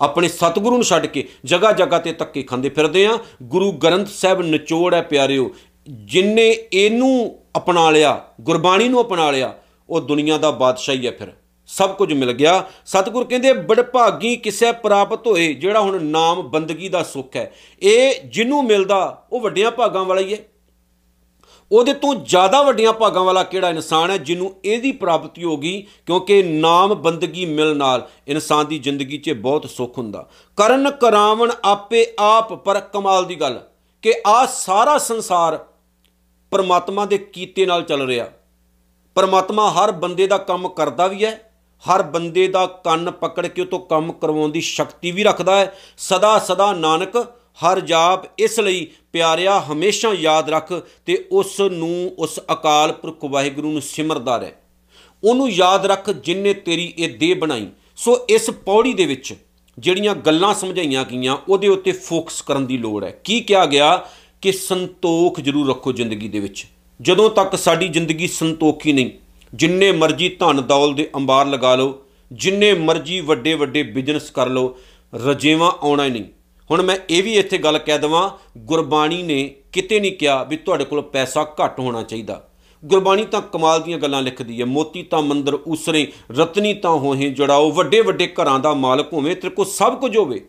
ਆਪਣੇ ਸਤਿਗੁਰੂ ਨੂੰ ਛੱਡ ਕੇ ਜਗ੍ਹਾ ਜਗ੍ਹਾ ਤੇ ਧੱਕੇ ਖਾਂਦੇ ਫਿਰਦੇ ਆ ਗੁਰੂ ਗ੍ਰੰਥ ਸਾਹਿਬ ਨਿਚੋੜ ਹੈ ਪਿਆਰਿਓ। ਜਿਨਨੇ ਇਹਨੂੰ ਅਪਣਾ ਲਿਆ, ਗੁਰਬਾਣੀ ਨੂੰ ਅਪਣਾ ਲਿਆ, ਉਹ ਦੁਨੀਆ ਦਾ ਬਾਦਸ਼ਾਹ ਹੀ ਹੈ ਫਿਰ। ਸਭ ਕੁਝ ਮਿਲ ਗਿਆ। ਸਤਿਗੁਰ ਕਹਿੰਦੇ, ਬੜਭਾਗੀ ਕਿਸੇ ਪ੍ਰਾਪਤ ਹੋਏ, ਜਿਹੜਾ ਹੁਣ ਨਾਮ ਬੰਦਗੀ ਦਾ ਸੁੱਖ ਹੈ। ਇਹ ਜਿਹਨੂੰ ਮਿਲਦਾ, ਉਹ ਵੱਡਿਆਂ ਭਾਗਾਂ ਵਾਲਾ ਹੀ ਹੈ। ਉਹਦੇ ਤੋਂ ਜ਼ਿਆਦਾ ਵੱਡੀਆਂ ਭਾਗਾਂ ਵਾਲਾ ਕਿਹੜਾ ਇਨਸਾਨ ਹੈ, ਜਿਹਨੂੰ ਇਹਦੀ ਪ੍ਰਾਪਤੀ ਹੋ ਗਈ, ਕਿਉਂਕਿ ਨਾਮ ਬੰਦਗੀ ਮਿਲ ਨਾਲ ਇਨਸਾਨ ਦੀ ਜ਼ਿੰਦਗੀ 'ਚ ਬਹੁਤ ਸੁੱਖ ਹੁੰਦਾ। ਕਰਨ ਕਰਾਵਣ ਆਪੇ ਆਪ, ਪਰ ਕਮਾਲ ਦੀ ਗੱਲ, ਕਿ ਆ ਸਾਰਾ ਸੰਸਾਰ ਪਰਮਾਤਮਾ ਦੇ ਕੀਤੇ ਨਾਲ ਚੱਲ ਰਿਹਾ। ਪਰਮਾਤਮਾ ਹਰ ਬੰਦੇ ਦਾ ਕੰਮ ਕਰਦਾ ਵੀ ਹੈ, ਹਰ ਬੰਦੇ ਦਾ ਕੰਨ ਪਕੜ ਕੇ ਉਹ ਤੋਂ ਕੰਮ ਕਰਵਾਉਣ ਦੀ ਸ਼ਕਤੀ ਵੀ ਰੱਖਦਾ ਹੈ। ਸਦਾ ਸਦਾ ਨਾਨਕ, ਹਰ ਜਾਪ ਇਸ ਲਈ ਪਿਆਰਿਆ, ਹਮੇਸ਼ਾ ਯਾਦ ਰੱਖ ਤੇ ਉਸ ਨੂੰ, ਉਸ ਅਕਾਲ ਪੁਰਖ ਵਾਹਿਗੁਰੂ ਨੂੰ ਸਿਮਰਦਾ ਰਹਿ। ਉਹਨੂੰ ਯਾਦ ਰੱਖ ਜਿਨਨੇ ਤੇਰੀ ਇਹ ਦੇਹ ਬਣਾਈ। ਸੋ ਇਸ ਪੌੜੀ ਦੇ ਵਿੱਚ ਜਿਹੜੀਆਂ ਗੱਲਾਂ ਸਮਝਾਈਆਂ ਗਈਆਂ, ਉਹਦੇ ਉੱਤੇ ਫੋਕਸ ਕਰਨ ਦੀ ਲੋੜ ਹੈ। ਕੀ ਕਿਹਾ ਗਿਆ? ਕਿ ਸੰਤੋਖ ਜ਼ਰੂਰ ਰੱਖੋ ਜ਼ਿੰਦਗੀ ਦੇ ਵਿੱਚ। ਜਦੋਂ ਤੱਕ ਸਾਡੀ ਜ਼ਿੰਦਗੀ ਸੰਤੋਖੀ ਨਹੀਂ, ਜਿੰਨੇ ਮਰਜ਼ੀ ਧਨ ਦੌਲ ਦੇ ਅੰਬਾਰ ਲਗਾ ਲਓ, ਜਿੰਨੇ ਮਰਜ਼ੀ ਵੱਡੇ ਵੱਡੇ ਬਿਜ਼ਨਸ ਕਰ ਲਓ, ਰਜੇਵਾ ਆਉਣਾ ਹੀ ਨਹੀਂ। ਹੁਣ ਮੈਂ ਇਹ ਵੀ ਇੱਥੇ ਗੱਲ ਕਹਿ ਦਵਾਂ, ਗੁਰਬਾਣੀ ਨੇ ਕਿਤੇ ਨਹੀਂ ਕਿਹਾ ਵੀ ਤੁਹਾਡੇ ਕੋਲ ਪੈਸਾ ਘੱਟ ਹੋਣਾ ਚਾਹੀਦਾ। ਗੁਰਬਾਣੀ ਤਾਂ ਕਮਾਲ ਦੀਆਂ ਗੱਲਾਂ ਲਿਖਦੀ ਹੈ, ਮੋਤੀ ਤਾਂ ਮੰਦਰ ਉਸਰੇ, ਰਤਨੀ ਤਾਂ ਹੋਹੇ ਜੜਾਓ, ਵੱਡੇ ਵੱਡੇ ਘਰਾਂ ਦਾ ਮਾਲਕ ਹੋਵੇ, ਤੇਰੇ ਕੋਲ ਸਭ ਕੁਝ ਹੋਵੇ।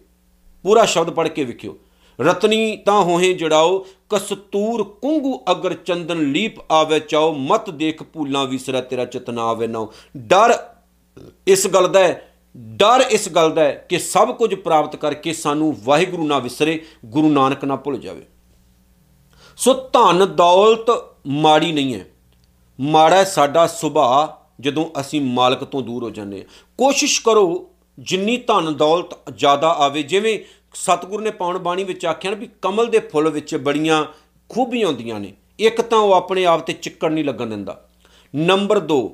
ਪੂਰਾ ਸ਼ਬਦ ਪੜ੍ਹ ਕੇ ਵੇਖਿਓ। ਰਤਨੀ ਤਾਂ ਹੋਹੇ ਜੜਾਓ, ਕਸਤੂਰ ਕੁੰਗੂ ਅਗਰ ਚੰਦਨ ਲੀਪ ਆਵੇ ਚਾਓ, ਮਤ ਦੇਖ ਭੂਲਾਂ ਵਿਸਰਾ ਤੇਰਾ ਚਤਨਾ ਆਵੇ ਨਾ ਡਰ ਇਸ ਗੱਲ ਦਾ ਹੈ, ਡਰ ਇਸ ਗੱਲ ਦਾ ਹੈ ਕਿ ਸਭ ਕੁਝ ਪ੍ਰਾਪਤ ਕਰਕੇ ਸਾਨੂੰ ਵਾਹਿਗੁਰੂ ਨਾ ਵਿਸਰੇ, ਗੁਰੂ ਨਾਨਕ ਨਾ ਭੁੱਲ ਜਾਵੇ। ਸੋ ਧਨ ਦੌਲਤ ਮਾੜੀ ਨਹੀਂ ਹੈ। ਮਾੜਾ ਸਾਡਾ ਸੁਭਾਅ ਜਦੋਂ ਅਸੀਂ ਮਾਲਕ ਤੋਂ ਦੂਰ ਹੋ ਜਾਂਦੇ ਹਾਂ। ਕੋਸ਼ਿਸ਼ ਕਰੋ ਜਿੰਨੀ ਧਨ ਦੌਲਤ ਜ਼ਿਆਦਾ ਆਵੇ, ਜਿਵੇਂ ਸਤਿਗੁਰੂ ਨੇ ਪਾਉਣ ਬਾਣੀ ਵਿੱਚ ਆਖਿਆ ਨਾ ਵੀ ਕਮਲ ਦੇ ਫੁੱਲ ਵਿੱਚ ਬੜੀਆਂ ਖੂਬੀਆਂ ਹੁੰਦੀਆਂ ਨੇ। ਇੱਕ ਤਾਂ ਉਹ ਆਪਣੇ ਆਪ ਤੇ ਚਿੱਕੜ ਨਹੀਂ ਲੱਗਣ ਦਿੰਦਾ। ਨੰਬਰ 2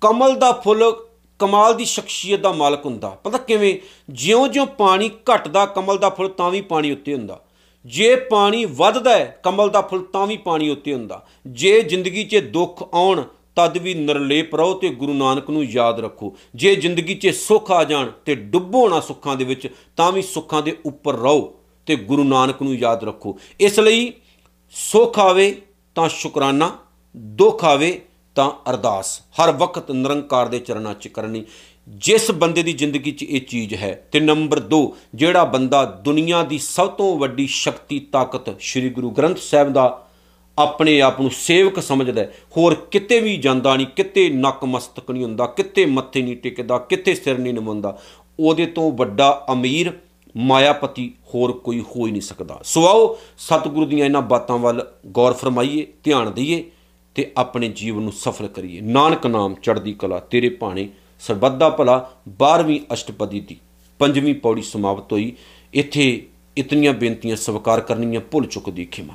ਕਮਲ ਦਾ ਫੁੱਲ ਕਮਾਲ ਦੀ ਸ਼ਖਸੀਅਤ ਦਾ ਮਾਲਕ ਹੁੰਦਾ। ਪਤਾ ਕਿਵੇਂ? ਜਿਉਂ-ਜਿਉਂ ਪਾਣੀ ਘਟਦਾ, ਕਮਲ ਦਾ ਫੁੱਲ ਤਾਂ ਵੀ ਪਾਣੀ ਉੱਤੇ ਹੁੰਦਾ। ਜੇ ਪਾਣੀ ਵੱਧਦਾ ਹੈ, ਕਮਲ ਦਾ ਫੁੱਲ ਤਾਂ ਵੀ ਪਾਣੀ ਉੱਤੇ ਹੁੰਦਾ। ਜੇ ਜ਼ਿੰਦਗੀ 'ਚ ਦੁੱਖ ਆਉਣ ਤਦ ਵੀ ਨਿਰਲੇਪ ਰਹੋ ਤੇ ਗੁਰੂ ਨਾਨਕ ਨੂੰ ਯਾਦ ਰੱਖੋ। ਜੇ ਜ਼ਿੰਦਗੀ 'ਚ ਸੁੱਖ ਆ ਜਾਣ ਤੇ ਡੁੱਬੋ ਨਾ ਸੁੱਖਾਂ ਦੇ ਵਿੱਚ, ਤਾਂ ਵੀ ਸੁੱਖਾਂ ਦੇ ਉੱਪਰ ਰਹੋ ਤੇ ਗੁਰੂ ਨਾਨਕ ਨੂੰ ਯਾਦ ਰੱਖੋ। ਇਸ ਲਈ ਸੁੱਖ ਆਵੇ ਤਾਂ ਸ਼ੁਕਰਾਨਾ, ਦੁੱਖ ਆਵੇ ਤਾਂ ਅਰਦਾਸ। ਹਰ ਵਕਤ ਨਿਰੰਕਾਰ ਦੇ ਚਰਨਾਂ 'ਚ ਕਰਨੀ। ਜਿਸ ਬੰਦੇ ਦੀ ਜ਼ਿੰਦਗੀ 'ਚ ਇਹ ਚੀਜ਼ ਹੈ, ਤੇ ਨੰਬਰ 2 ਜਿਹੜਾ ਬੰਦਾ ਦੁਨੀਆ ਦੀ ਸਭ ਤੋਂ ਵੱਡੀ ਸ਼ਕਤੀ ਤਾਕਤ ਸ੍ਰੀ ਗੁਰੂ ਗ੍ਰੰਥ ਸਾਹਿਬ ਦਾ ਆਪਣੇ ਆਪ ਨੂੰ ਸੇਵਕ ਸਮਝਦਾ ਹੋਰ ਕਿਤੇ ਵੀ ਜਾਂਦਾ ਨਹੀਂ, ਕਿਤੇ ਨੱਕ ਮਸਤਕ ਨਹੀਂ ਹੁੰਦਾ, ਕਿਤੇ ਮੱਥੇ ਨਹੀਂ ਟਿਕਦਾ, ਕਿਤੇ ਸਿਰ ਨਹੀਂ ਨਿਮਉਂਦਾ ਉਹਦੇ ਤੋਂ ਵੱਡਾ ਅਮੀਰ, ਮਾਇਆਪਤੀ ਹੋਰ ਕੋਈ ਹੋ ਹੀ ਨਹੀਂ ਸਕਦਾ। ਸੋ ਆਓ ਸਤਿਗੁਰੂ ਦੀਆਂ ਇਹਨਾਂ ਬਾਤਾਂ ਵੱਲ ਗੌਰ ਫਰਮਾਈਏ, ਧਿਆਨ ਦਈਏ ਤੇ ਆਪਣੇ ਜੀਵਨ ਨੂੰ ਸਫਲ ਕਰੀਏ। ਨਾਨਕ ਨਾਮ ਚੜ੍ਹਦੀ ਕਲਾ ਤੇਰੇ ਭਾਣੇ ਸਰਬੱਤ ਦਾ ਭਲਾ 12ਵੀਂ ਅਸ਼ਟਪਦੀ ਦੀ ਪੰਜਵੀਂ ਪੌੜੀ ਸਮਾਪਤ ਹੋਈ। ਇੱਥੇ ਇਤਨੀਆਂ ਬੇਨਤੀਆਂ ਸਵਾਰ ਕਰਨੀਆਂ ਭੁੱਲ ਚੁੱਕਦੀ ਖਿਮਾ।